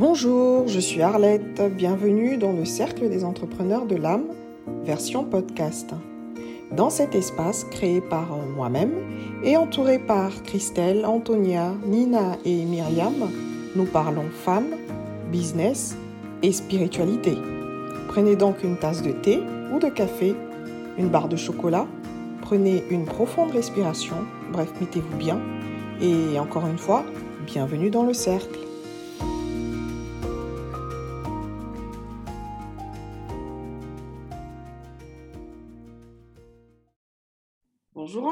Bonjour, je suis Arlette, bienvenue dans le Cercle des entrepreneurs de l'âme, version podcast. Dans cet espace créé par moi-même et entouré par Christelle, Antonia, Nina et Myriam, nous parlons femmes, business et spiritualité. Prenez donc une tasse de thé ou de café, une barre de chocolat, prenez une profonde respiration, bref, mettez-vous bien et encore une fois, bienvenue dans le cercle.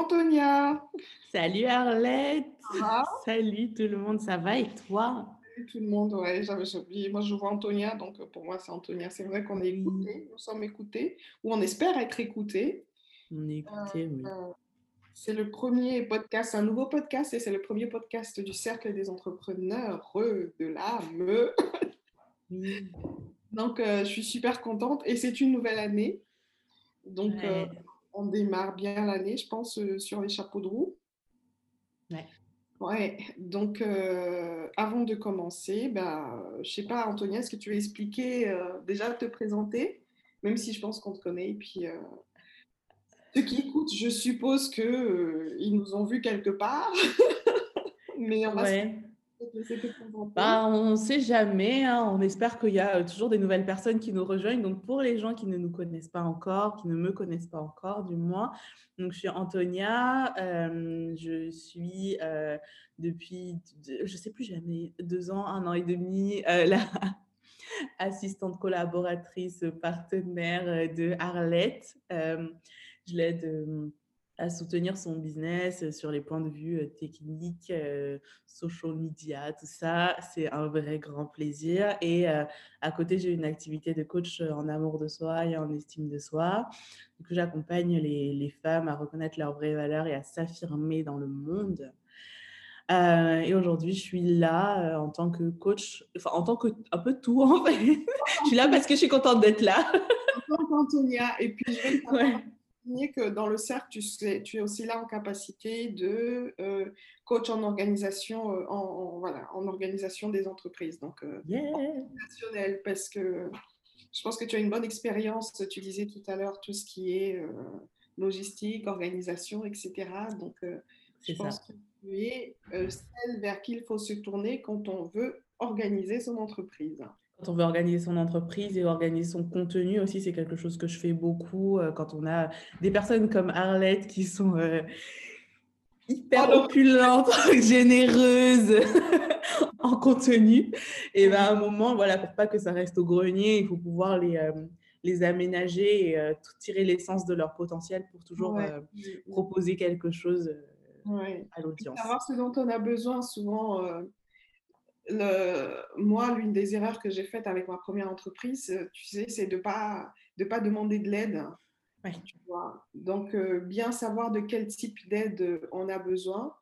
Antonia. Salut Arlette. Salut tout le monde, ça va et toi? Salut tout le monde, ouais, j'avais oublié. Moi je vois Antonia, donc pour moi c'est Antonia. C'est vrai qu'on est écoutés, nous sommes écoutés, ou on espère être écoutés. On est écoutés, oui. Euh, c'est le premier podcast, un nouveau podcast, et c'est le premier podcast du Cercle des entrepreneurs de l'âme. Donc, euh, je suis super contente et c'est une nouvelle année. Donc, euh, on démarre bien l'année, je pense, euh, sur les chapeaux de roue. Ouais. Ouais, donc euh, avant de commencer, bah, je sais pas, Antonia, est-ce que tu veux expliquer, euh, déjà te présenter, même si je pense qu'on te connaît, et puis ceux qui écoutent, je suppose qu'ils nous ont vus quelque part, mais on va ouais. Bah, on ne sait jamais. Hein. On espère qu'il y a toujours des nouvelles personnes qui nous rejoignent. Donc, pour les gens qui ne nous connaissent pas encore, qui ne me connaissent pas encore, du moins, donc, je suis Antonia. Euh, je suis euh, depuis, je ne sais plus jamais, deux ans, un an et demi, euh, assistante collaboratrice partenaire de Arlette. je l'aide à soutenir son business euh, sur les points de vue euh, techniques, euh, social media, tout ça. C'est un vrai grand plaisir. Et à côté, j'ai une activité de coach en amour de soi et en estime de soi. Donc, j'accompagne les, les, femmes à reconnaître leurs vraies valeurs et à s'affirmer dans le monde. et aujourd'hui, je suis là en tant que coach, enfin en tant que un peu tout en fait. je suis là parce que je suis contente d'être là. En tant qu'Antonia, et puis je vais que dans le cercle, tu, tu, es aussi là en capacité de euh, coach en organisation, euh, en, voilà, en organisation des entreprises. Donc, euh, parce que je pense que tu as une bonne expérience. Tu disais tout à l'heure tout ce qui est logistique, organisation, etc. Donc, je pense que tu es celle vers qui il faut se tourner quand on veut organiser son entreprise quand on veut organiser son entreprise et organiser son contenu aussi, c'est quelque chose que je fais beaucoup euh, quand on a des personnes comme Arlette qui sont euh, hyper oh opulentes, généreuses en contenu. Et ben, à un moment, voilà, pour pas que ça reste au grenier, il faut pouvoir les, euh, les aménager et tirer l'essence de leur potentiel pour toujours proposer quelque chose à l'audience. Savoir ce dont on a besoin souvent le, moi, l'une des erreurs que j'ai faites avec ma première entreprise, euh, tu sais, c'est de ne pas, de pas demander de l'aide. Donc, euh, bien savoir de quel type d'aide on a besoin,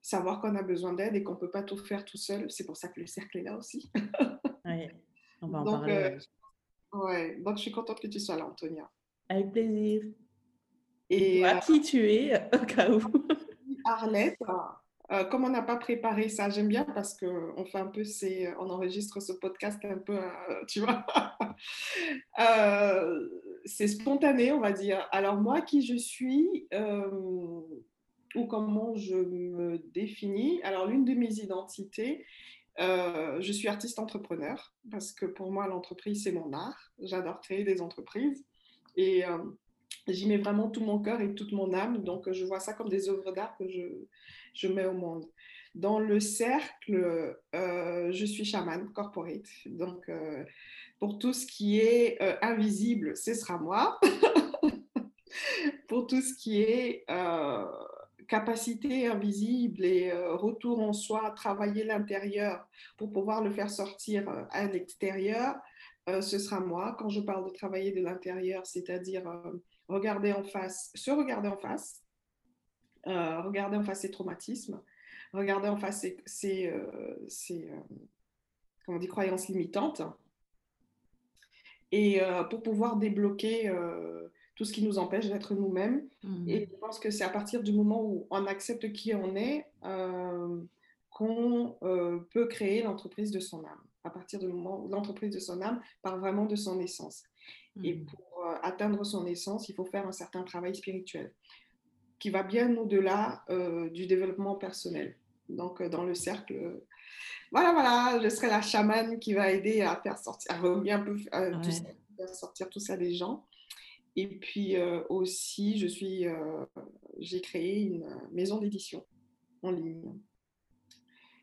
savoir qu'on a besoin d'aide et qu'on ne peut pas tout faire tout seul. C'est pour ça que le cercle est là aussi. oui, on va en donc, parler. Euh, ouais. donc, je suis contente que tu sois là, Antonia. Avec plaisir. Et à qui tu es, au cas où? Arlette. Euh, comme on n'a pas préparé ça, j'aime bien parce qu'on fait un peu, on enregistre ce podcast un peu, euh, tu vois, euh, c'est spontané, on va dire. Alors moi, qui je suis ou comment je me définis? Alors l'une de mes identités, je suis artiste entrepreneur parce que pour moi, l'entreprise, c'est mon art. J'adore créer des entreprises et j'y mets vraiment tout mon cœur et toute mon âme. Donc, je vois ça comme des œuvres d'art que je, je mets au monde. Dans le cercle, euh, je suis chamane corporate. Donc, euh, pour tout ce qui est euh, invisible, ce sera moi. pour tout ce qui est capacité invisible et retour en soi, travailler l'intérieur pour pouvoir le faire sortir à l'extérieur, ce sera moi. Quand je parle de travailler de l'intérieur, c'est-à-dire regarder en face, se regarder en face, euh, regarder en face ses traumatismes, regarder en face ses, euh, euh, comment on dit, croyances limitantes, et pour pouvoir débloquer tout ce qui nous empêche d'être nous-mêmes. Mmh. Et je pense que c'est à partir du moment où on accepte qui on est, qu'on peut créer l'entreprise de son âme. À partir du moment où l'entreprise de son âme part vraiment de son essence. Et mmh. pour euh, atteindre son essence, il faut faire un certain travail spirituel qui va bien au-delà euh, du développement personnel. Donc, dans le cercle, voilà, voilà, je serai la chamane qui va aider à faire sortir, à revenir un peu, tout ça, faire sortir tout ça des gens. Et puis aussi, je suis, j'ai créé une maison d'édition en ligne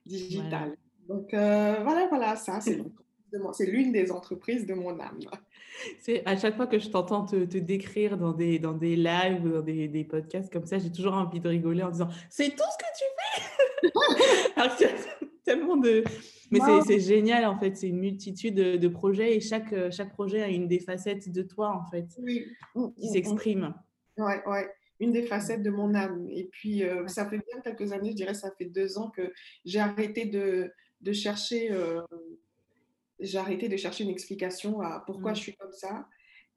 digital. Donc euh, voilà, voilà, ça, c'est l'une des entreprises de mon âme. C'est à chaque fois que je t'entends te, décrire dans des, dans des lives ou dans des, des podcasts comme ça, j'ai toujours envie de rigoler en disant c'est tout ce que tu fais. Alors tellement de. Mais c'est génial en fait, c'est une multitude de, projets et chaque, chaque projet a une des facettes de toi en fait oui. qui mm, mm, mm. s'exprime. Ouais, ouais une des facettes de mon âme. Et puis, euh, ça fait bien quelques années, je dirais, ça fait deux ans que j'ai arrêté de, de chercher, euh, j'ai arrêté de chercher une explication à pourquoi mmh. je suis comme ça.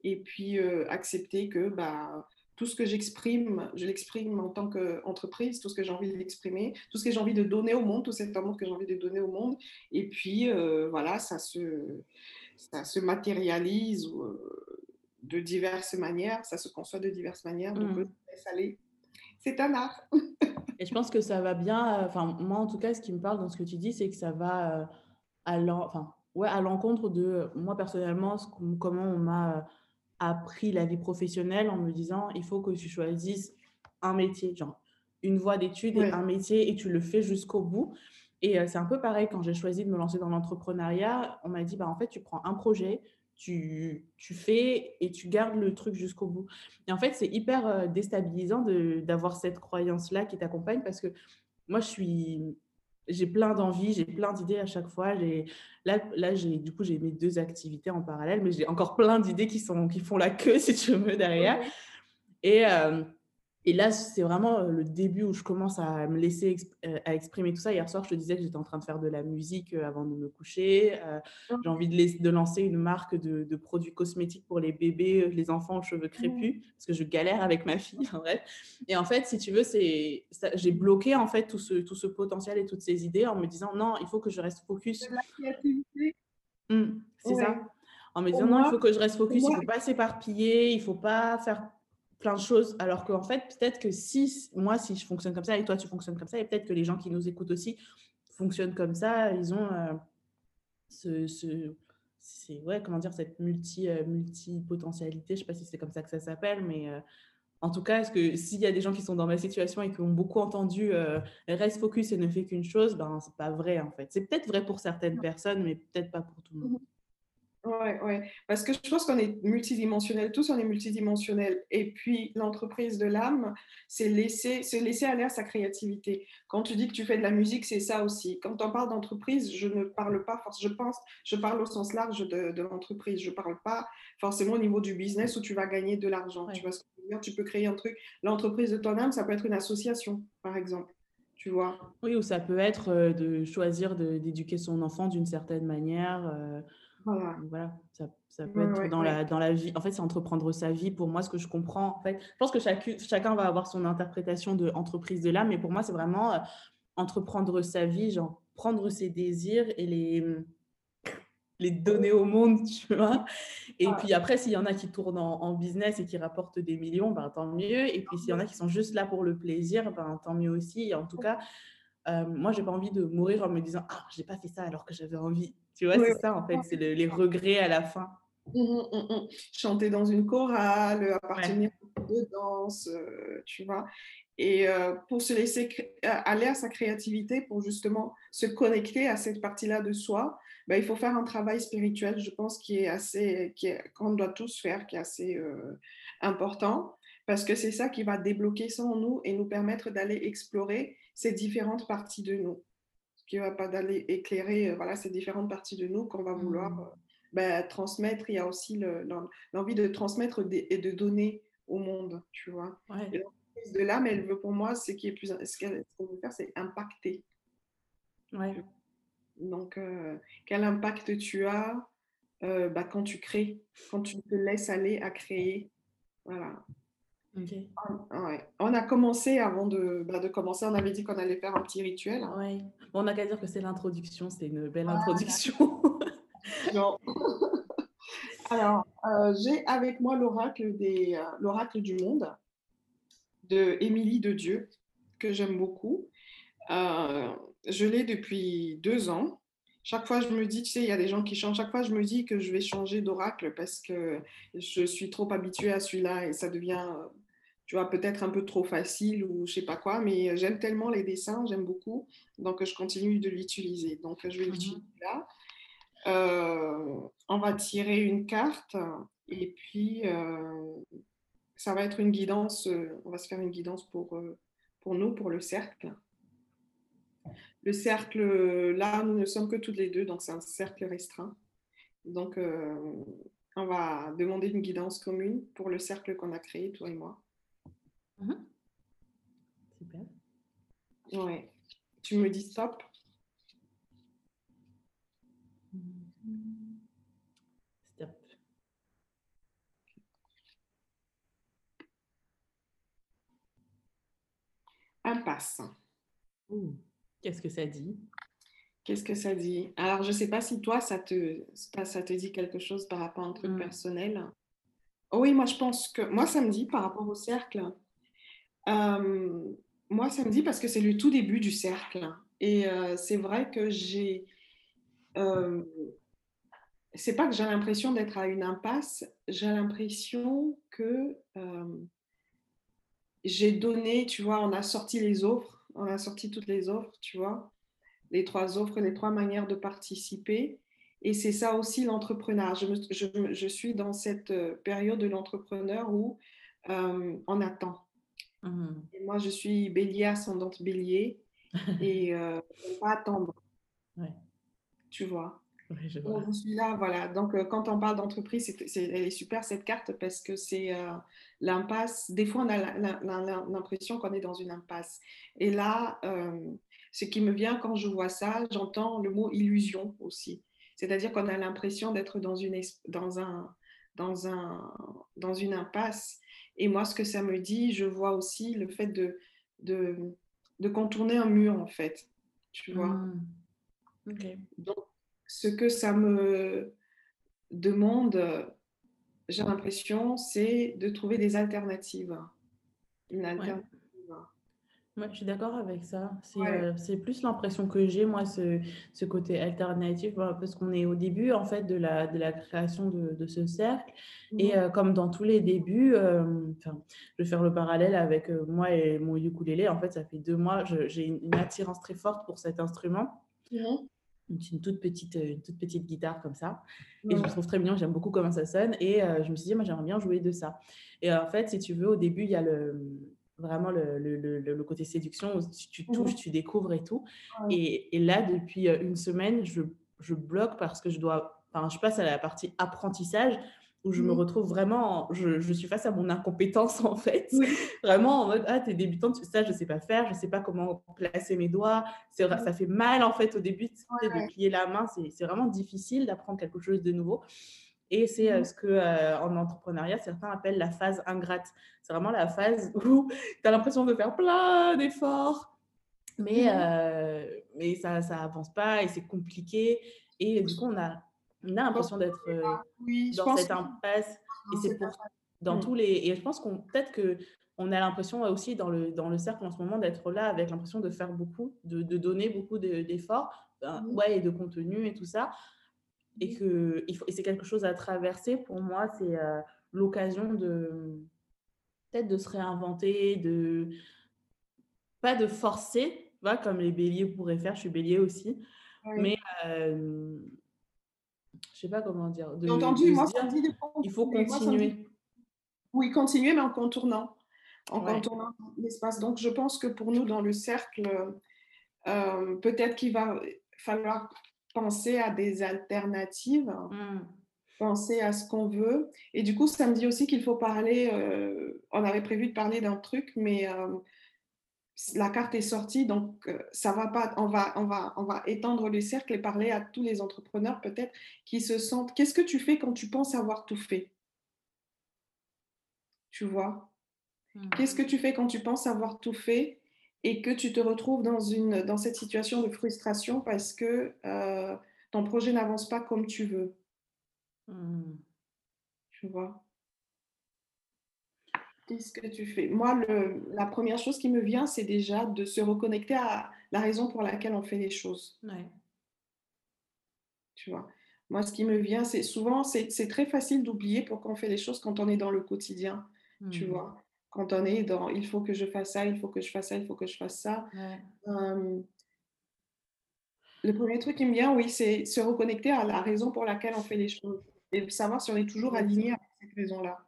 Et puis, euh, accepter que bah, tout ce que j'exprime, je l'exprime en tant qu'entreprise, tout ce que j'ai envie d'exprimer, tout ce que j'ai envie de donner au monde, tout cet amour que j'ai envie de donner au monde. Et puis, voilà, ça se, ça se matérialise de diverses manières, ça se conçoit de diverses manières. Donc, mmh. aller. c'est un art. Et je pense que ça va bien, enfin, moi en tout cas, ce qui me parle dans ce que tu dis, c'est que ça va euh, à l'encontre de moi personnellement, comment on m'a euh, appris la vie professionnelle en me disant il faut que tu choisisses un métier, genre une voie d'études et un métier et tu le fais jusqu'au bout. Et euh, c'est un peu pareil quand j'ai choisi de me lancer dans l'entrepreneuriat. On m'a dit bah, en fait, tu prends un projet, tu, tu, fais et tu gardes le truc jusqu'au bout. Et en fait, c'est hyper euh, déstabilisant d'avoir cette croyance-là qui t'accompagne parce que moi, je suis, j'ai plein d'envies, j'ai plein d'idées à chaque fois. Là, là j'ai, du coup, j'ai mes deux activités en parallèle, mais j'ai encore plein d'idées qui, sont, qui font la queue, si tu veux, derrière. Et, euh, et là, c'est vraiment euh, le début où je commence à me laisser euh, à exprimer tout ça. Hier soir, je te disais que j'étais en train de faire de la musique euh, avant de me coucher. J'ai envie de, de, lancer une marque de, de, produits cosmétiques pour les bébés, les enfants aux cheveux crépus, parce que je galère avec ma fille, en vrai. Et en fait, si tu veux, j'ai bloqué en fait tout ce, tout ce potentiel et toutes ces idées en me disant non, il faut que je reste focus. La créativité. Mmh, c'est ça. En me disant non, il faut que je reste focus, il ne faut pas s'éparpiller, il ne faut pas faire plein de choses. Alors qu'en fait, peut-être que si moi, si je fonctionne comme ça et toi, tu fonctionnes comme ça, et peut-être que les gens qui nous écoutent aussi fonctionnent comme ça, ils ont euh, ce, ce c'est ouais, comment dire, cette multi, euh, multi-potentialité. Je sais pas si c'est comme ça que ça s'appelle, mais euh, en tout cas, est-ce que s'il y a des gens qui sont dans ma situation et qui ont beaucoup entendu reste focus et ne fait qu'une chose, ben c'est pas vrai en fait. C'est peut-être vrai pour certaines personnes, mais peut-être pas pour tout le monde. Ouais, ouais. Parce que je pense qu'on est multidimensionnel, tous on est multidimensionnel. Et puis l'entreprise de l'âme, c'est laisser, c'est laisser à l'air sa créativité. Quand tu dis que tu fais de la musique, c'est ça aussi. Quand on parle d'entreprise, je ne parle pas forcément, je pense, je parle au sens large de, de l'entreprise. Je ne parle pas forcément au niveau du business où tu vas gagner de l'argent. Tu vois ce que je veux dire? Tu peux créer un truc. L'entreprise de ton âme, ça peut être une association, par exemple. Tu vois? Oui, ou ça peut être euh, de choisir d'éduquer son enfant d'une certaine manière. Euh, voilà. ça, ça peut être dans, La, dans la vie. En fait, c'est entreprendre sa vie. Pour moi, ce que je comprends, en fait, je pense que chacun va avoir son interprétation de entreprise de l'âme, mais pour moi, c'est vraiment euh, entreprendre sa vie, genre prendre ses désirs et les, les donner au monde, tu vois. Et puis après, s'il y en a qui tournent en, business et qui rapportent des millions, ben, tant mieux. Et puis s'il y en a qui sont juste là pour le plaisir, ben, tant mieux aussi. Et en tout cas, euh, moi, j'ai pas envie de mourir en me disant Ah, j'ai pas fait ça alors que j'avais envie. Tu vois, c'est ça en fait, c'est les regrets à la fin. Mmh, mmh, mmh, Chanter dans une chorale, appartenir à de danse, euh, tu vois. Et euh, pour se laisser aller à sa créativité, pour justement se connecter à cette partie-là de soi, ben, il faut faire un travail spirituel, je pense, qui est assez, qu'on doit tous faire, qui est assez important, parce que c'est ça qui va débloquer ça en nous et nous permettre d'aller explorer ces différentes parties de nous. Qui va pas d'aller éclairer euh, voilà, ces différentes parties de nous qu'on va vouloir mmh. euh, ben, transmettre. Il y a aussi l'envie de transmettre et de donner au monde, tu vois. de l'âme, elle veut pour moi, ce qui est plus, ce qu'elle veut faire, c'est impacter. Ouais. Donc, euh, quel impact tu as bah, quand tu crées, quand tu te laisses aller à créer. Voilà. On a commencé avant de, bah, de, commencer, on avait dit qu'on allait faire un petit rituel. On n'a qu'à dire que c'est l'introduction, c'est une belle introduction. non. Alors, euh, j'ai avec moi l'oracle des euh, l'oracle du monde de Émilie de Dieu que j'aime beaucoup. Euh, je l'ai depuis deux ans. Chaque fois, je me dis, tu sais, il y a des gens qui changent. Chaque fois, je me dis que je vais changer d'oracle parce que je suis trop habituée à celui-là et ça devient, tu vois, peut-être un peu trop facile ou je sais pas quoi. Mais j'aime tellement les dessins, j'aime beaucoup. Donc, je continue de l'utiliser. Donc, je vais mhm. l'utiliser là. Euh, on va tirer une carte et puis euh, ça va être une guidance. Euh, on va se faire une guidance pour, pour nous, pour le cercle. Le cercle, là, nous ne sommes que toutes les deux, donc c'est un cercle restreint. Donc, on va demander une guidance commune pour le cercle qu'on a créé, toi et moi. Mhm. Super. Ouais. Tu me dis stop. Stop. Impasse. Qu'est-ce que ça dit? Qu'est-ce que ça dit? Alors, je ne sais pas si toi, ça te, ça te dit quelque chose par rapport à un truc mm. personnel. Oh oui, moi, je pense que... Moi, ça me dit par rapport au cercle. Euh, moi, ça me dit parce que c'est le tout début du cercle. Et euh, c'est vrai que j'ai... Euh, c'est pas que j'ai l'impression d'être à une impasse, j'ai l'impression que j'ai donné, tu vois, on a sorti les offres, on a sorti toutes les offres, tu vois, les trois offres, les trois manières de participer. Et c'est ça aussi l'entrepreneur. Je, je, je, suis dans cette euh, période de l'entrepreneur où on attend. Mmh. Et moi, je suis bélier, ascendante bélier, et euh, va attendre. Tu vois? Je, suis là, voilà. Donc, euh, quand on parle d'entreprise, c'est, elle est super cette carte parce que c'est euh, l'impasse. Des fois, on a l'impression qu'on est dans une impasse. Et là, euh, ce qui me vient quand je vois ça, j'entends le mot illusion aussi. C'est-à-dire qu'on a l'impression d'être dans une, dans, un, dans, un, dans une impasse. Et moi, ce que ça me dit, je vois aussi le fait de, de, de contourner un mur, en fait. Tu vois mmh. Donc, ce que ça me demande, j'ai l'impression, c'est de trouver des alternatives. Une alternative. Ouais. Je suis d'accord avec ça. Euh, c'est plus l'impression que j'ai, moi, ce, ce, côté alternatif, parce qu'on est au début, en fait, de la, de la création de, de ce cercle. Et euh, comme dans tous les débuts, euh, je vais faire le parallèle avec moi et mon ukulélé. En fait, ça fait deux mois, j'ai une attirance très forte pour cet instrument une toute petite, euh, une toute petite guitare comme ça. Et je me trouve très bien, j'aime beaucoup comment ça sonne. Et euh, je me suis dit, moi, j'aimerais bien jouer de ça. Et en fait, si tu veux, au début, il y a le, vraiment le, le, le, côté séduction, où tu, touches, tu découvres et tout. Et, et, là, depuis euh, une semaine, je, je bloque parce que je dois, enfin, je passe à la partie apprentissage où je me mmh. retrouve vraiment, je, je, suis face à mon incompétence en fait, vraiment en mode ah t'es débutante, ça je sais pas faire, je sais pas comment placer mes doigts, c'est ça fait mal en fait au début de plier la main, c'est vraiment difficile d'apprendre quelque chose de nouveau. Et c'est euh, mmh. ce que euh, en entrepreneuriat certains appellent la phase ingrate. C'est vraiment la phase où tu as l'impression de faire plein d'efforts, mais, mmh. euh, mais ça ça avance pas et c'est compliqué. Et du coup on a on a l'impression d'être dans cette impasse. Et c'est pour dans mmh. tous les. Et je pense qu'on peut-être que on a l'impression aussi dans le, dans le cercle en ce moment d'être là avec l'impression de faire beaucoup, de, de donner beaucoup d'efforts, ben, mmh. ouais, et de contenu et tout ça. Et que c'est quelque chose à traverser. Pour moi, c'est euh, l'occasion de peut-être de se réinventer, de pas de forcer, va comme les béliers pourraient faire. Je suis bélier aussi, mais euh, je sais pas comment dire. De, entendu, moi, ça dit il faut continuer. oui, continuer, mais en contournant, en contournant l'espace. Donc, je pense que pour nous, dans le cercle, euh, peut-être qu'il va falloir penser à des alternatives, mmh. penser à ce qu'on veut. Et du coup, ça me dit aussi qu'il faut parler, euh, on avait prévu de parler d'un truc, mais euh, la carte est sortie, donc euh, ça va pas. On va, on va, on va étendre le cercle et parler à tous les entrepreneurs peut-être qui se sentent. Qu'est-ce que tu fais quand tu penses avoir tout fait? Tu vois? Mmh. Qu'est-ce que tu fais quand tu penses avoir tout fait? Et que tu te retrouves dans, une, dans cette situation de frustration parce que euh, ton projet n'avance pas comme tu veux mmh. Tu vois? Qu'est-ce que tu fais? Moi, le, la première chose qui me vient, c'est déjà de se reconnecter à la raison pour laquelle on fait les choses. Tu vois? Moi, ce qui me vient, c'est souvent, c'est très facile d'oublier pourquoi on fait les choses quand on est dans le quotidien. Tu mmh. vois? Quand on est dans il faut que je fasse ça, il faut que je fasse ça, il faut que je fasse ça. le premier truc qui me vient, oui, c'est se reconnecter à la raison pour laquelle on fait les choses et savoir si on est toujours aligné avec cette raison-là.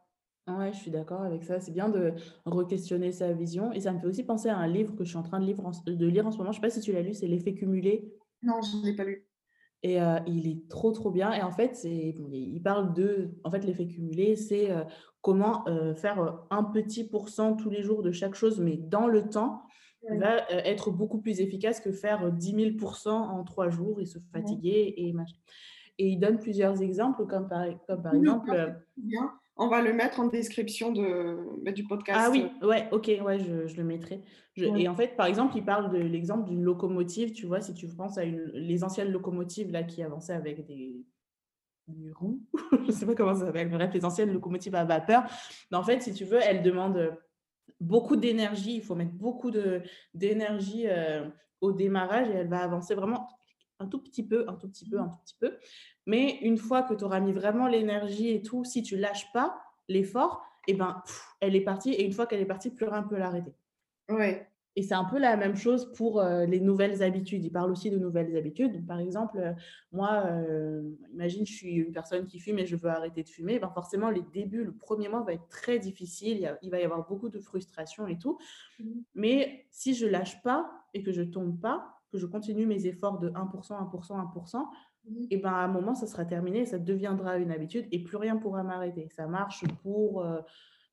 Ouais, je suis d'accord avec ça. C'est bien de re-questionner sa vision. Et ça me fait aussi penser à un livre que je suis en train de, lire en, de lire en ce moment. Je ne sais pas si tu l'as lu, c'est L'effet cumulé. Non, je ne l'ai pas lu. Et il est trop, trop bien. Et en fait, il parle de, en fait, l'effet cumulé, c'est comment faire un petit pourcent tous les jours de chaque chose, mais dans le temps, va être beaucoup plus efficace que faire 10 000% en trois jours et se fatiguer et machin. Et il donne plusieurs exemples, comme par, comme par exemple. On va le mettre en description de, bah, du podcast. Ah oui, ouais, ok, ouais, je, je le mettrai. Et en fait, par exemple, il parle de l'exemple d'une locomotive, tu vois, si tu penses à une, les anciennes locomotives là qui avançaient avec des, roues, je ne sais pas comment ça s'appelle, bref, les anciennes locomotives à vapeur. Mais en fait, si tu veux, elles demandent beaucoup d'énergie, il faut mettre beaucoup d'énergie euh, au démarrage et elle va avancer vraiment un tout petit peu, un tout petit peu, un tout petit peu. Mais une fois que tu auras mis vraiment l'énergie et tout, si tu lâches pas l'effort, et eh ben, elle est partie. Et une fois qu'elle est partie, plus rien ne peut l'arrêter. Ouais. Et c'est un peu la même chose pour euh, les nouvelles habitudes. Il parle aussi de nouvelles habitudes. par exemple, euh, moi, euh, imagine, je suis une personne qui fume et je veux arrêter de fumer. Ben forcément, les débuts, le premier mois va être très difficile. Il, va y avoir beaucoup de frustration et tout. Mmh. Mais si je lâche pas et que je tombe pas, que je continue mes efforts de 1%, 1%, 1%, et ben à un moment, ça sera terminé, ça deviendra une habitude et plus rien pourra m'arrêter. Ça marche pour, euh,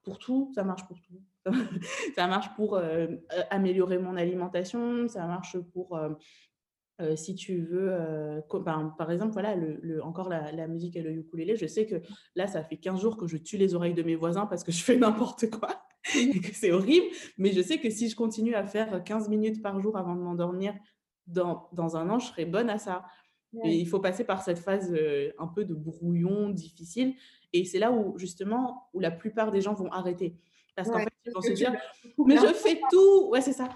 pour tout, ça marche pour tout. ça marche pour euh, améliorer mon alimentation, ça marche pour, euh, si tu veux, ben, par exemple, voilà, le, encore la, la, musique et le ukulélé, je sais que là, ça fait 15 jours que je tue les oreilles de mes voisins parce que je fais n'importe quoi et que c'est horrible, mais je sais que si je continue à faire 15 minutes par jour avant de m'endormir, dans, dans un an, je serai bonne à ça. Et il faut passer par cette phase un peu de brouillon difficile. Et c'est là où, justement, où la plupart des gens vont arrêter. Parce qu'en fait, ils vont se dire, mais je fais tout. Ouais, c'est ça.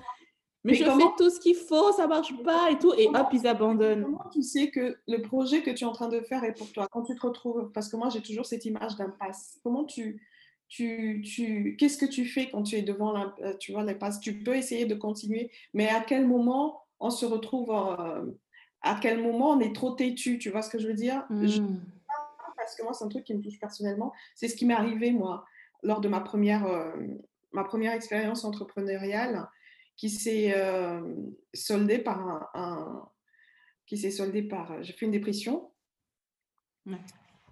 Mais, je fais tout ce qu'il faut, ça marche pas et tout. Et hop, ils abandonnent. Comment tu sais que le projet que tu es en train de faire est pour toi Quand tu te retrouves, parce que moi, j'ai toujours cette image d'impasse. Comment tu, tu, tu, qu'est-ce que tu fais quand tu es devant tu vois, l'impasse Tu peux essayer de continuer, mais à quel moment on se retrouve à quel moment on est trop têtu, tu vois ce que je veux dire? Mmh. Parce que moi, c'est un truc qui me touche personnellement. C'est ce qui m'est arrivé, moi, lors de ma première, euh, ma première expérience entrepreneuriale, qui s'est euh, soldée par un, qui s'est soldée par, j'ai fait une dépression,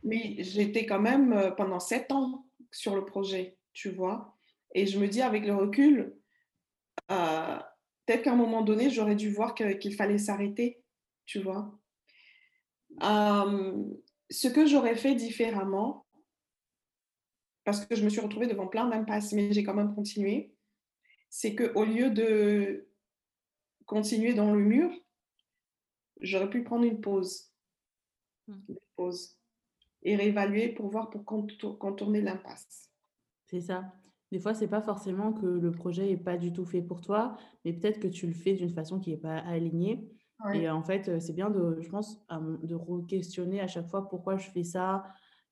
mais j'étais quand même euh, pendant sept ans sur le projet, tu vois? Et je me dis avec le recul, peut-être qu'à un moment donné, j'aurais dû voir qu'il fallait s'arrêter, tu vois. ce que j'aurais fait différemment, parce que je me suis retrouvée devant plein d'impasses, mais j'ai quand même continué, c'est qu'au lieu de continuer dans le mur, j'aurais pu prendre une pause. Mmh. Une pause. Et réévaluer pour voir pour contourner l'impasse. C'est ça. Des fois, c'est pas forcément que le projet est pas du tout fait pour toi, mais peut-être que tu le fais d'une façon qui n'est pas alignée. Et en fait, c'est bien de, je pense, de re-questionner à chaque fois pourquoi je fais ça,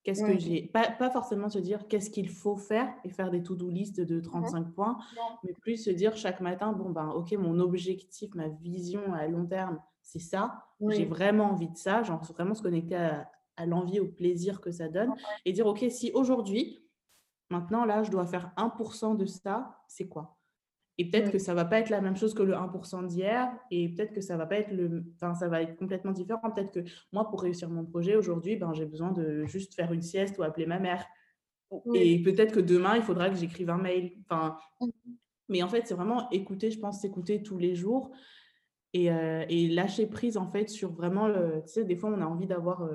qu'est-ce que j'ai. Pas, pas, forcément se dire qu'est-ce qu'il faut faire et faire des to-do list de 35 mmh points, mais plus se dire chaque matin, bon, ben, ok, mon objectif, ma vision à long terme, c'est ça. J'ai vraiment envie de ça, genre vraiment se connecter à, à l'envie, au plaisir que ça donne et dire, ok, si aujourd'hui, Maintenant, là, je dois faire 1% de ça, c'est quoi? Et peut-être que ça va pas être la même chose que le 1% d'hier, et peut-être que ça va pas être le, enfin, ça va être complètement différent. Peut-être que moi, pour réussir mon projet aujourd'hui, ben, j'ai besoin de juste faire une sieste ou appeler ma mère. Et peut-être que demain, il faudra que j'écrive un mail. Enfin, mais en fait, c'est vraiment écouter, je pense, s'écouter tous les jours et, et, lâcher prise en fait sur vraiment, le, tu sais, des fois on a envie d'avoir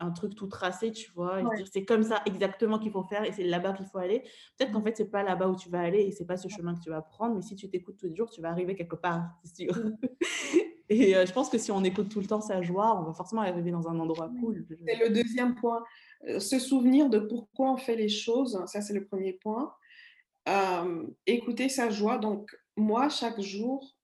un truc tout tracé, tu vois, et dire c'est comme ça exactement qu'il faut faire et c'est là-bas qu'il faut aller. Peut-être qu'en mmh. fait c'est pas là-bas où tu vas aller et c'est pas ce chemin que tu vas prendre, mais si tu t'écoutes tous les jours, tu vas arriver quelque part, c'est sûr. Mmh. et je pense que si on écoute tout le temps sa joie, on va forcément arriver dans un endroit cool. C'est le deuxième point. se souvenir de pourquoi on fait les choses, ça c'est le premier point. écouter sa joie. Donc moi, chaque jour,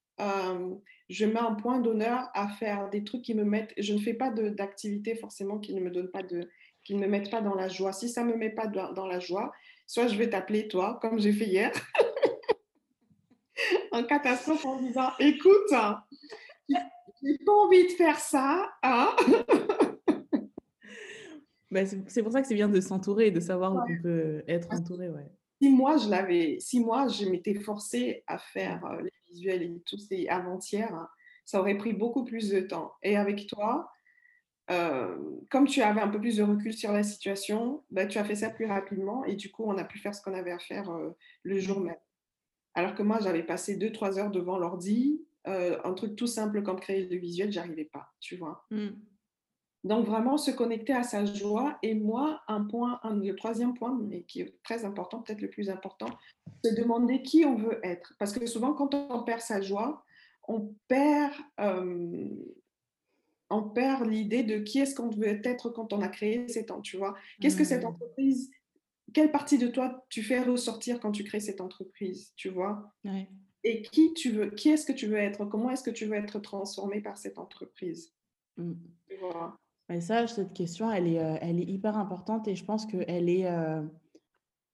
je mets un point d'honneur à faire des trucs qui me mettent. Je ne fais pas d'activités forcément qui ne me donnent pas de, qui ne me mettent pas dans la joie. Si ça ne me met pas dans la joie, soit je vais t'appeler toi, comme j'ai fait hier, en catastrophe en disant écoute, j'ai pas envie de faire ça. Hein? Ben, c'est pour ça que c'est bien de s'entourer et de savoir où on peut être entouré. Ouais. Si moi, je l'avais, si moi, je m'étais forcée à faire euh, les visuels et tout, c'est avant-hier, hein, ça aurait pris beaucoup plus de temps. Et avec toi, euh, comme tu avais un peu plus de recul sur la situation, bah, tu as fait ça plus rapidement et du coup, on a pu faire ce qu'on avait à faire euh, le jour même. Alors que moi, j'avais passé 2-3 heures devant l'ordi, euh, un truc tout simple comme créer le visuel, j'arrivais pas, tu vois. Mmh. Donc vraiment se connecter à sa joie. Et moi, un point, le troisième point, mais qui est très important, peut-être le plus important, se demander qui on veut être. Parce que souvent, quand on perd sa joie, on perd, euh, on perd l'idée de qui est-ce qu'on veut être quand on a créé cette entreprise, tu vois. Qu'est-ce que cette mmh. entreprise, quelle partie de toi tu fais ressortir quand tu crées cette entreprise, tu vois? Et qui tu veux, qui est-ce que tu veux être? Comment est-ce que tu veux être transformé par cette entreprise? Mmh. Tu vois? Et ça, cette question, elle est, euh, elle est hyper importante et je pense qu'elle est, euh,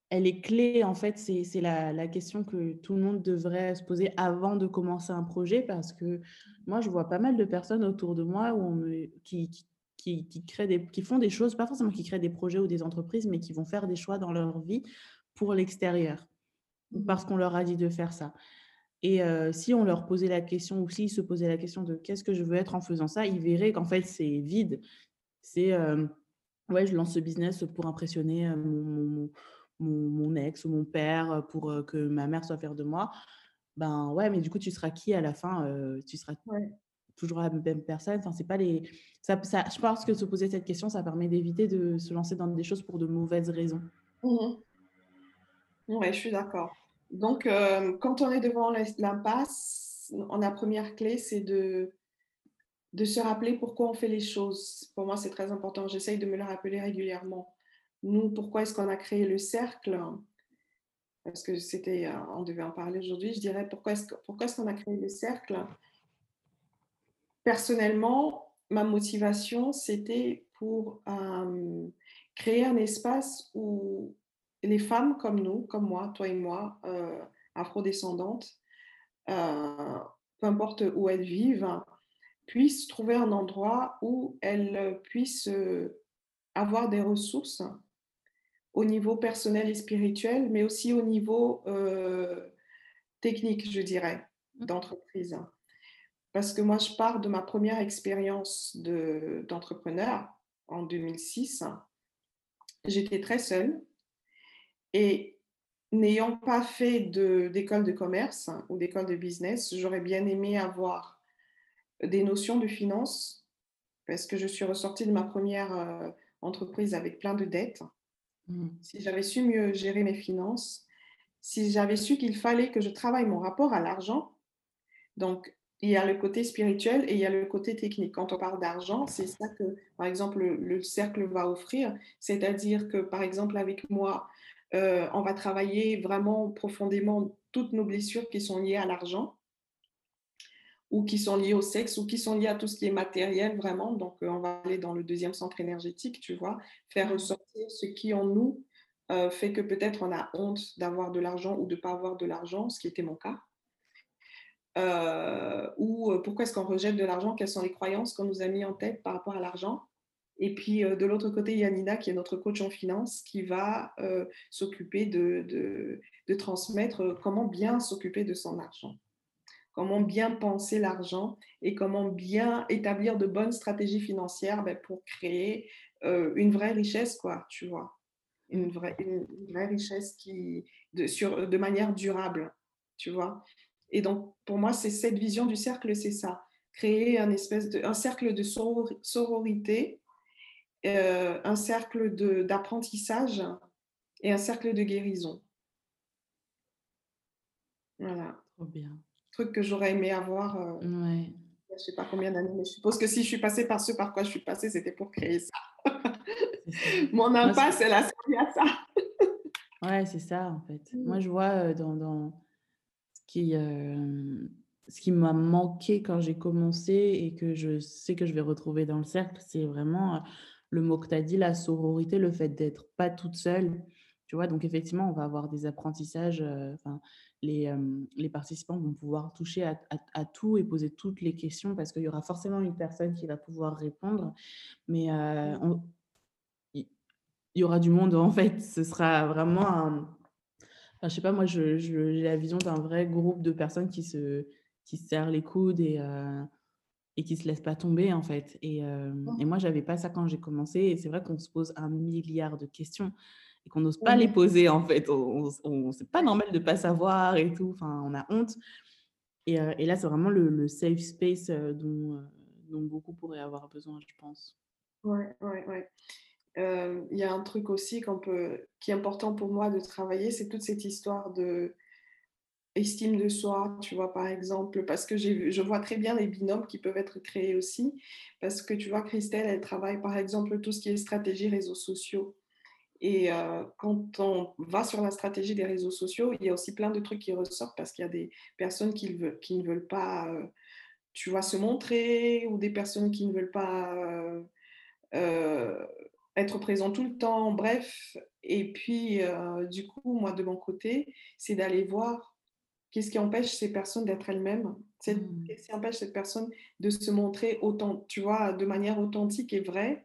elle est clé. En fait, c'est la, la, question que tout le monde devrait se poser avant de commencer un projet parce que moi, je vois pas mal de personnes autour de moi où on me, qui, qui, qui, créent des, qui font des choses, pas forcément qui créent des projets ou des entreprises, mais qui vont faire des choix dans leur vie pour l'extérieur parce qu'on leur a dit de faire ça. Et si on leur posait la question, ou s'ils se posaient la question de qu'est-ce que je veux être en faisant ça, ils verraient qu'en fait, c'est vide. C'est, ouais, je lance ce business pour impressionner mon, mon, ex ou mon père, pour que ma mère soit fière de moi. Ben ouais, mais du coup, tu seras qui à la fin Tu seras toujours la même personne. Enfin, c'est pas les... Ça, ça, je pense que se poser cette question, ça permet d'éviter de se lancer dans des choses pour de mauvaises raisons. Mmh oui, je suis d'accord. Donc, euh, quand on est devant l'impasse, la première clé, c'est de, se rappeler pourquoi on fait les choses. Pour moi, c'est très important. J'essaye de me le rappeler régulièrement. Nous, pourquoi est-ce qu'on a créé le cercle? Parce que c'était, euh, on devait en parler aujourd'hui. Je dirais pourquoi est-ce, pourquoi est-ce qu'on a créé le cercle? Personnellement, ma motivation, c'était pour euh, créer un espace où les femmes comme nous, comme moi, toi et moi, euh, afrodescendantes, euh, peu importe où elles vivent, puissent trouver un endroit où elles puissent euh, avoir des ressources au niveau personnel et spirituel, mais aussi au niveau technique, je dirais, mmh. d'entreprise. Parce que moi, je pars de ma première expérience d'entrepreneur en 2006. J'étais très seule et n'ayant pas fait d'école de, commerce ou d'école de business, j'aurais bien aimé avoir des notions de finance parce que je suis ressortie de ma première euh, entreprise avec plein de dettes. Mmh. Si j'avais su mieux gérer mes finances, si j'avais su qu'il fallait que je travaille mon rapport à l'argent, donc il y a le côté spirituel et il y a le côté technique. Quand on parle d'argent, c'est ça que, par exemple, le cercle va offrir. C'est-à-dire que, par exemple, avec moi, euh, on va travailler vraiment profondément toutes nos blessures qui sont liées à l'argent ou qui sont liées au sexe ou qui sont liées à tout ce qui est matériel vraiment. Donc, euh, on va aller dans le deuxième centre énergétique, tu vois, faire mmh. ressortir ce qui en nous euh, fait que peut-être on a honte d'avoir de l'argent ou de ne pas avoir de l'argent, ce qui était mon cas. ou pourquoi est-ce qu'on rejette de l'argent? Quelles sont les croyances qu'on nous a mis en tête par rapport à l'argent? Et puis euh, de l'autre côté, il y a Nina qui est notre coach en finance qui va euh, s'occuper de, transmettre euh, comment bien s'occuper de son argent, comment bien penser l'argent et comment bien établir de bonnes stratégies financières ben, pour créer une vraie richesse, quoi, tu vois. Une vraie, richesse qui, de manière durable, tu vois. Et donc, pour moi, c'est cette vision du cercle, c'est ça. Créer un, espèce de, un cercle de sororité, euh, un cercle d'apprentissage et un cercle de guérison. Voilà. Trop bien. Truc que j'aurais aimé avoir. Euh, ouais. Je ne sais pas combien d'années, mais je suppose que si je suis passée par ce par quoi je suis passée, c'était pour créer ça. Mon impasse, elle a servi à ça. ouais, c'est ça, en fait. Moi, mmh. je vois euh, dans, dans ce qui, euh, ce qui m'a manqué quand j'ai commencé et que je sais que je vais retrouver dans le cercle, c'est vraiment le mot que tu as dit, la sororité, le fait d'être pas toute seule. Tu vois, donc effectivement, on va avoir des apprentissages. Enfin, les, les, participants vont pouvoir toucher à, à, tout et poser toutes les questions parce qu'il y aura forcément une personne qui va pouvoir répondre. Mais mmh. il y aura du monde, en fait. Ce sera vraiment un... Enfin, je sais pas, moi, j'ai je, la vision d'un vrai groupe de personnes qui se, qui se serrent les coudes et, et qui se laissent pas tomber, en fait. Et, mmh. et moi, j'avais pas ça quand j'ai commencé. Et c'est vrai qu'on se pose un milliard de questions et qu'on n'ose pas les poser en fait. On, on, c'est pas normal de pas savoir et tout. Enfin, on a honte. Et, euh, et là, c'est vraiment le, le, safe space euh, dont, euh, dont, beaucoup pourraient avoir besoin, je pense. Ouais, ouais, ouais. Il y a un truc aussi qu'on peut, qui est important pour moi de travailler, c'est toute cette histoire de estime de soi, tu vois, par exemple, parce que je vois très bien les binômes qui peuvent être créés aussi, parce que tu vois, Christelle, elle travaille par exemple tout ce qui est stratégie réseaux sociaux. Et euh, quand on va sur la stratégie des réseaux sociaux, il y a aussi plein de trucs qui ressortent parce qu'il y a des personnes qui, qui, ne veulent pas, euh, tu vois, se montrer ou des personnes qui ne veulent pas euh, être présentes tout le temps, bref. Et puis, du coup, moi, de mon côté, c'est d'aller voir qu'est-ce qui empêche ces personnes d'être elles-mêmes, mmh. qu'est-ce qui empêche cette personne de se montrer autant, tu vois, de manière authentique et vraie,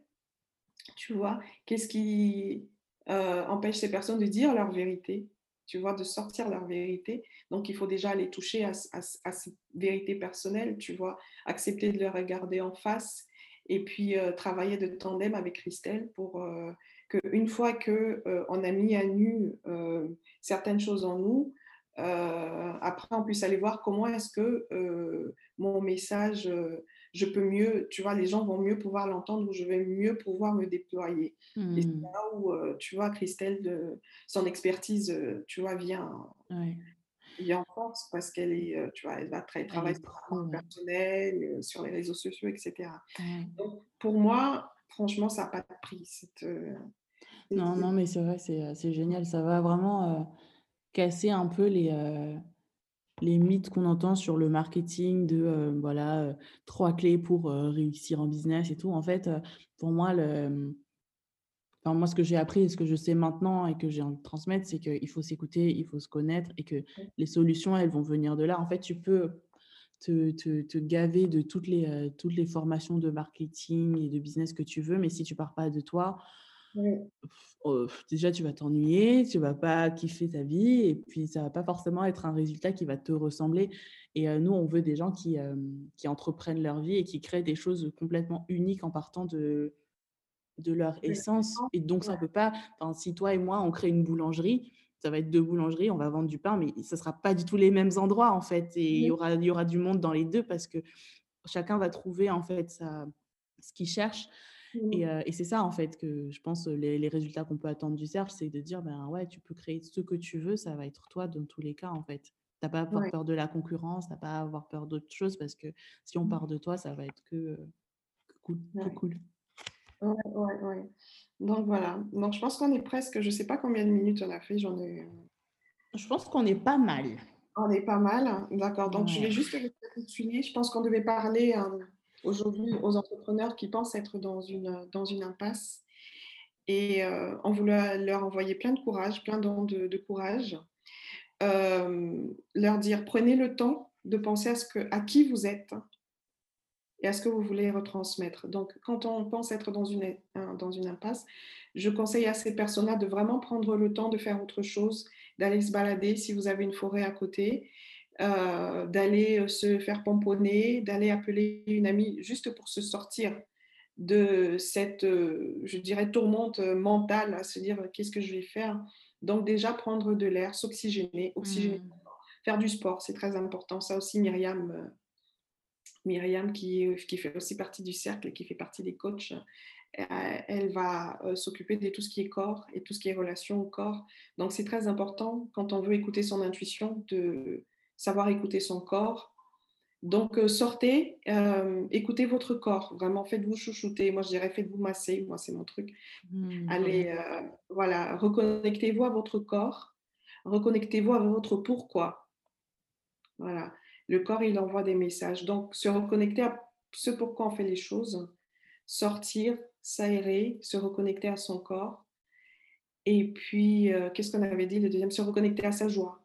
tu vois, qu'est-ce qui euh, empêche ces personnes de dire leur vérité, tu vois, de sortir leur vérité? Donc, il faut déjà aller toucher à, à, cette vérité personnelle, tu vois, accepter de le regarder en face et puis euh, travailler de tandem avec Christelle pour euh, qu'une fois qu'on a mis à nu certaines choses en nous, après, on puisse aller voir comment est-ce que mon message je peux mieux, tu vois, les gens vont mieux pouvoir l'entendre ou je vais mieux pouvoir me déployer. Et c'est mmh. là où, euh, tu vois, Christelle, de, son expertise, euh, tu vois, vient, vient en force parce qu'elle est, euh, tu vois, elle va travailler sur le personnel, sur les réseaux sociaux, etc. Donc, pour moi, franchement, ça n'a pas de prix. Cette, non, non, mais c'est vrai, c'est génial. Ça va vraiment casser un peu les les mythes qu'on entend sur le marketing de euh, voilà euh, trois clés pour euh, réussir en business et tout. En fait, pour moi, le, enfin, moi, ce que j'ai appris et ce que je sais maintenant et que j'ai envie de transmettre, c'est qu'il faut s'écouter, il faut se connaître et que les solutions, elles vont venir de là. En fait, tu peux te, te, te gaver de toutes les, toutes les formations de marketing et de business que tu veux, mais si tu pars pas de toi, Oh, déjà, tu vas t'ennuyer, tu vas pas kiffer ta vie et puis ça va pas forcément être un résultat qui va te ressembler. Et nous, on veut des gens qui, qui entreprennent leur vie et qui créent des choses complètement uniques en partant de, de leur essence. Et donc, ça peut pas, si toi et moi, on crée une boulangerie, ça va être deux boulangeries, on va vendre du pain, mais ce sera pas du tout les mêmes endroits en fait. Et il y aura, il y aura du monde dans les deux parce que chacun va trouver en fait ce qu'il cherche. Mmh. Et, c'est ça, en fait, que je pense, les, résultats qu'on peut attendre du cercle, c'est de dire, ben ouais, tu peux créer ce que tu veux, ça va être toi dans tous les cas, en fait. Tu n'as pas à avoir peur de la concurrence, tu n'as pas à avoir peur d'autres choses, parce que si on mmh. part de toi, ça va être que, cool. Ouais. cool. Ouais, ouais, ouais. Donc voilà. Donc je pense qu'on est presque, je ne sais pas combien de minutes on a fait, j'en ai. Je pense qu'on est pas mal. On est pas mal, d'accord. Donc je vais juste récapituler. Je pense qu'on devait parler aujourd'hui aux entrepreneurs qui pensent être dans une, dans une impasse. Et euh, on voulait leur envoyer plein de courage, plein de, de courage. Euh, leur dire prenez le temps de penser à, ce que, à qui vous êtes et à ce que vous voulez retransmettre. Donc, quand on pense être dans une, dans une impasse, je conseille à ces personnes-là de vraiment prendre le temps de faire autre chose, d'aller se balader si vous avez une forêt à côté, euh, d'aller euh, se faire pomponner, d'aller appeler une amie juste pour se sortir de cette, euh, je dirais, tourmente mentale à se dire qu'est-ce que je vais faire? Donc déjà prendre de l'air, s'oxygéner, oxygéner, mmh. faire du sport, c'est très important. Ça aussi, Myriam, Myriam qui, qui fait aussi partie du cercle et qui fait partie des coachs, elle va s'occuper de tout ce qui est corps et tout ce qui est relation au corps. Donc, c'est très important quand on veut écouter son intuition de savoir écouter son corps. Donc, sortez, écoutez votre corps. Vraiment, faites-vous chouchouter. Moi, je dirais, faites-vous masser. Moi, c'est mon truc. Mmh, Allez, voilà, reconnectez-vous à votre corps. Reconnectez-vous à votre pourquoi. Voilà. Le corps, il envoie des messages. Donc, se reconnecter à ce pourquoi on fait les choses. Sortir, s'aérer, se reconnecter à son corps. Et puis, euh, qu'est-ce qu'on avait dit Le deuxième, se reconnecter à sa joie.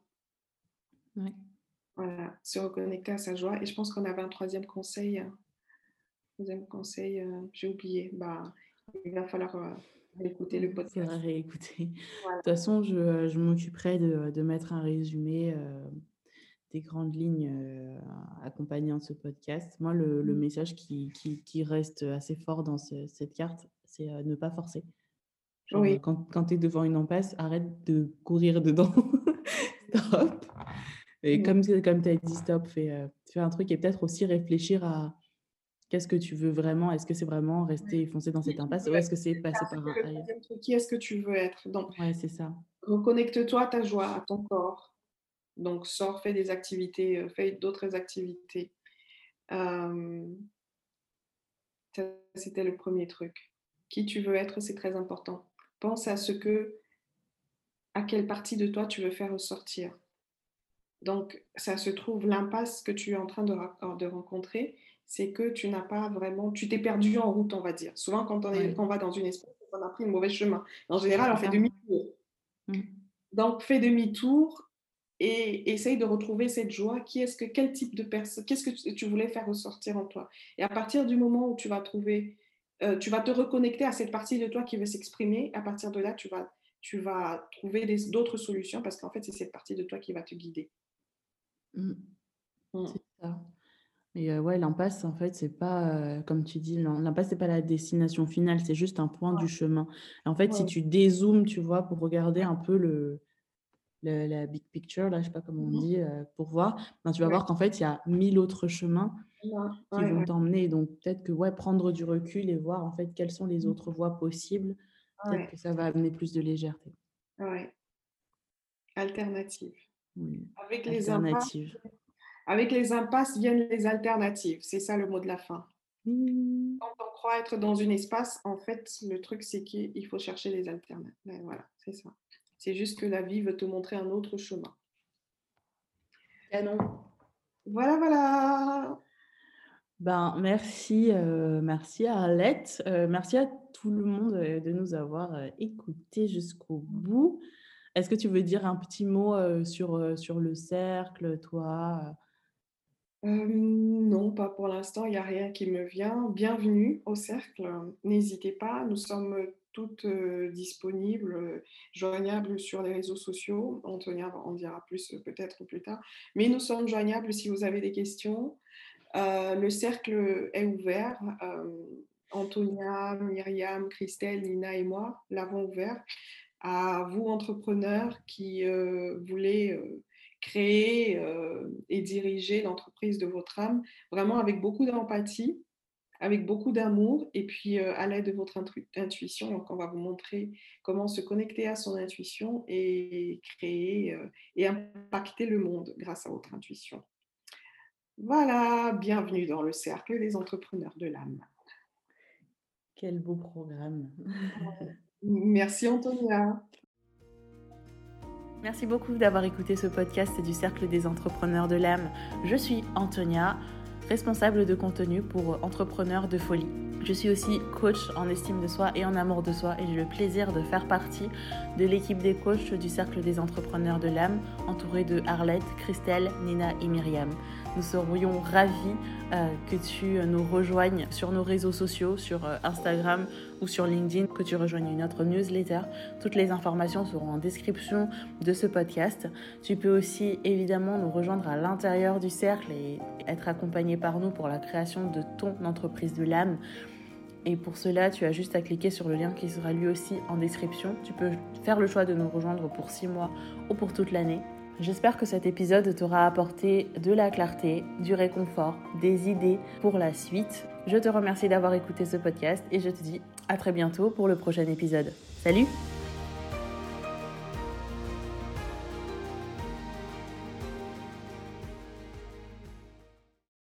Voilà, se reconnecter à sa joie. Et je pense qu'on avait un troisième conseil. Un troisième conseil, euh, j'ai oublié. Bah, il va falloir euh, écouter le podcast. Il faudra réécouter. De toute façon, je, je m'occuperai de, de, mettre un résumé des grandes lignes accompagnant ce podcast. Moi, le, mmh. message qui, qui, reste assez fort dans cette carte, c'est ne pas forcer. oui. Quand, quand tu es devant une impasse, arrête de courir dedans. stop. Et mmh. comme, comme tu as dit, stop, fais, fais un truc et peut-être aussi réfléchir à qu'est-ce que tu veux vraiment? Est-ce que c'est vraiment rester foncé dans cette impasse? Ou est-ce que c'est passer par un Qui est-ce que tu veux être? Donc, ouais, c'est ça. Reconnecte-toi à ta joie, à ton corps donc, sors, fais des activités, euh, fais d'autres activités. C'était le premier truc. Qui tu veux être, c'est très important. Pense à ce que, à quelle partie de toi tu veux faire ressortir. Donc, ça se trouve, l'impasse que tu es en train de, de rencontrer, c'est que tu n'as pas vraiment, tu t'es perdu en route, on va dire. Souvent, quand on, est, va dans une espèce, on a pris le mauvais chemin. En général, on fait demi-tour. Mmh. Donc, fais demi-tour et essaye de retrouver cette joie. Qui est-ce que, quel type de personne, qu'est-ce que tu voulais faire ressortir en toi? Et à partir du moment où tu vas trouver, euh, tu vas te reconnecter à cette partie de toi qui veut s'exprimer, à partir de là, tu vas, tu vas trouver d'autres solutions parce qu'en fait, c'est cette partie de toi qui va te guider. Mmh. Mmh. C'est ça. Et euh, ouais, l'impasse, en fait, c'est pas, euh, comme tu dis, l'impasse, c'est pas la destination finale, c'est juste un point du chemin. en fait, si tu dézoomes, tu vois, pour regarder un peu le, la big picture, là, je sais pas comment on mmh dit, euh, pour voir, ben, tu vas voir qu'en fait, il y a mille autres chemins qui vont t'emmener. Donc, peut-être que, ouais, prendre du recul et voir, en fait, quelles sont les mmh. autres voies possibles, peut-être que ça va amener plus de légèreté. Ouais. Alternative. Avec les impasses, avec les impasses viennent les alternatives. C'est ça le mot de la fin. Mmh. Quand on croit être dans un espace, en fait, le truc, c'est qu'il faut chercher les alternatives. Voilà, c'est ça. C'est juste que la vie veut te montrer un autre chemin. Canon. Voilà, voilà. Ben, merci, euh, merci à Arlette. Euh, merci à tout le monde euh, de nous avoir écoutés jusqu'au bout. Est-ce que tu veux dire un petit mot sur, sur le cercle, toi Non, pas pour l'instant. Il n'y a rien qui me vient. Bienvenue au cercle. N'hésitez pas. Nous sommes toutes disponibles, joignables sur les réseaux sociaux. Antonia en dira plus peut-être plus tard. Mais nous sommes joignables si vous avez des questions. le cercle est ouvert. Antonia, Myriam, Christelle, Nina et moi l'avons ouvert à vous, entrepreneurs qui voulez créer et diriger l'entreprise de votre âme, vraiment avec beaucoup d'empathie avec beaucoup d'amour et puis euh, à l'aide de votre intuition. Donc, on va vous montrer comment se connecter à son intuition et créer euh, et impacter le monde grâce à votre intuition. Voilà, bienvenue dans le cercle des entrepreneurs de l'âme. Quel beau programme. Merci Antonia. Merci beaucoup d'avoir écouté ce podcast du Cercle des entrepreneurs de l'âme. Je suis Antonia responsable de contenu pour Entrepreneurs de Folie. Je suis aussi coach en estime de soi et en amour de soi et j'ai le plaisir de faire partie de l'équipe des coachs du Cercle des Entrepreneurs de l'âme, entourée de Arlette, Christelle, Nina et Myriam. Nous serions ravis euh, que tu nous rejoignes sur nos réseaux sociaux, sur euh, Instagram ou sur LinkedIn, que tu rejoignes notre newsletter. Toutes les informations seront en description de ce podcast. Tu peux aussi évidemment nous rejoindre à l'intérieur du cercle et être accompagné par nous pour la création de ton entreprise de l'âme. Et pour cela, tu as juste à cliquer sur le lien qui sera lui aussi en description. Tu peux faire le choix de nous rejoindre pour six mois ou pour toute l'année. J'espère que cet épisode t'aura apporté de la clarté, du réconfort, des idées pour la suite. Je te remercie d'avoir écouté ce podcast et je te dis à très bientôt pour le prochain épisode. Salut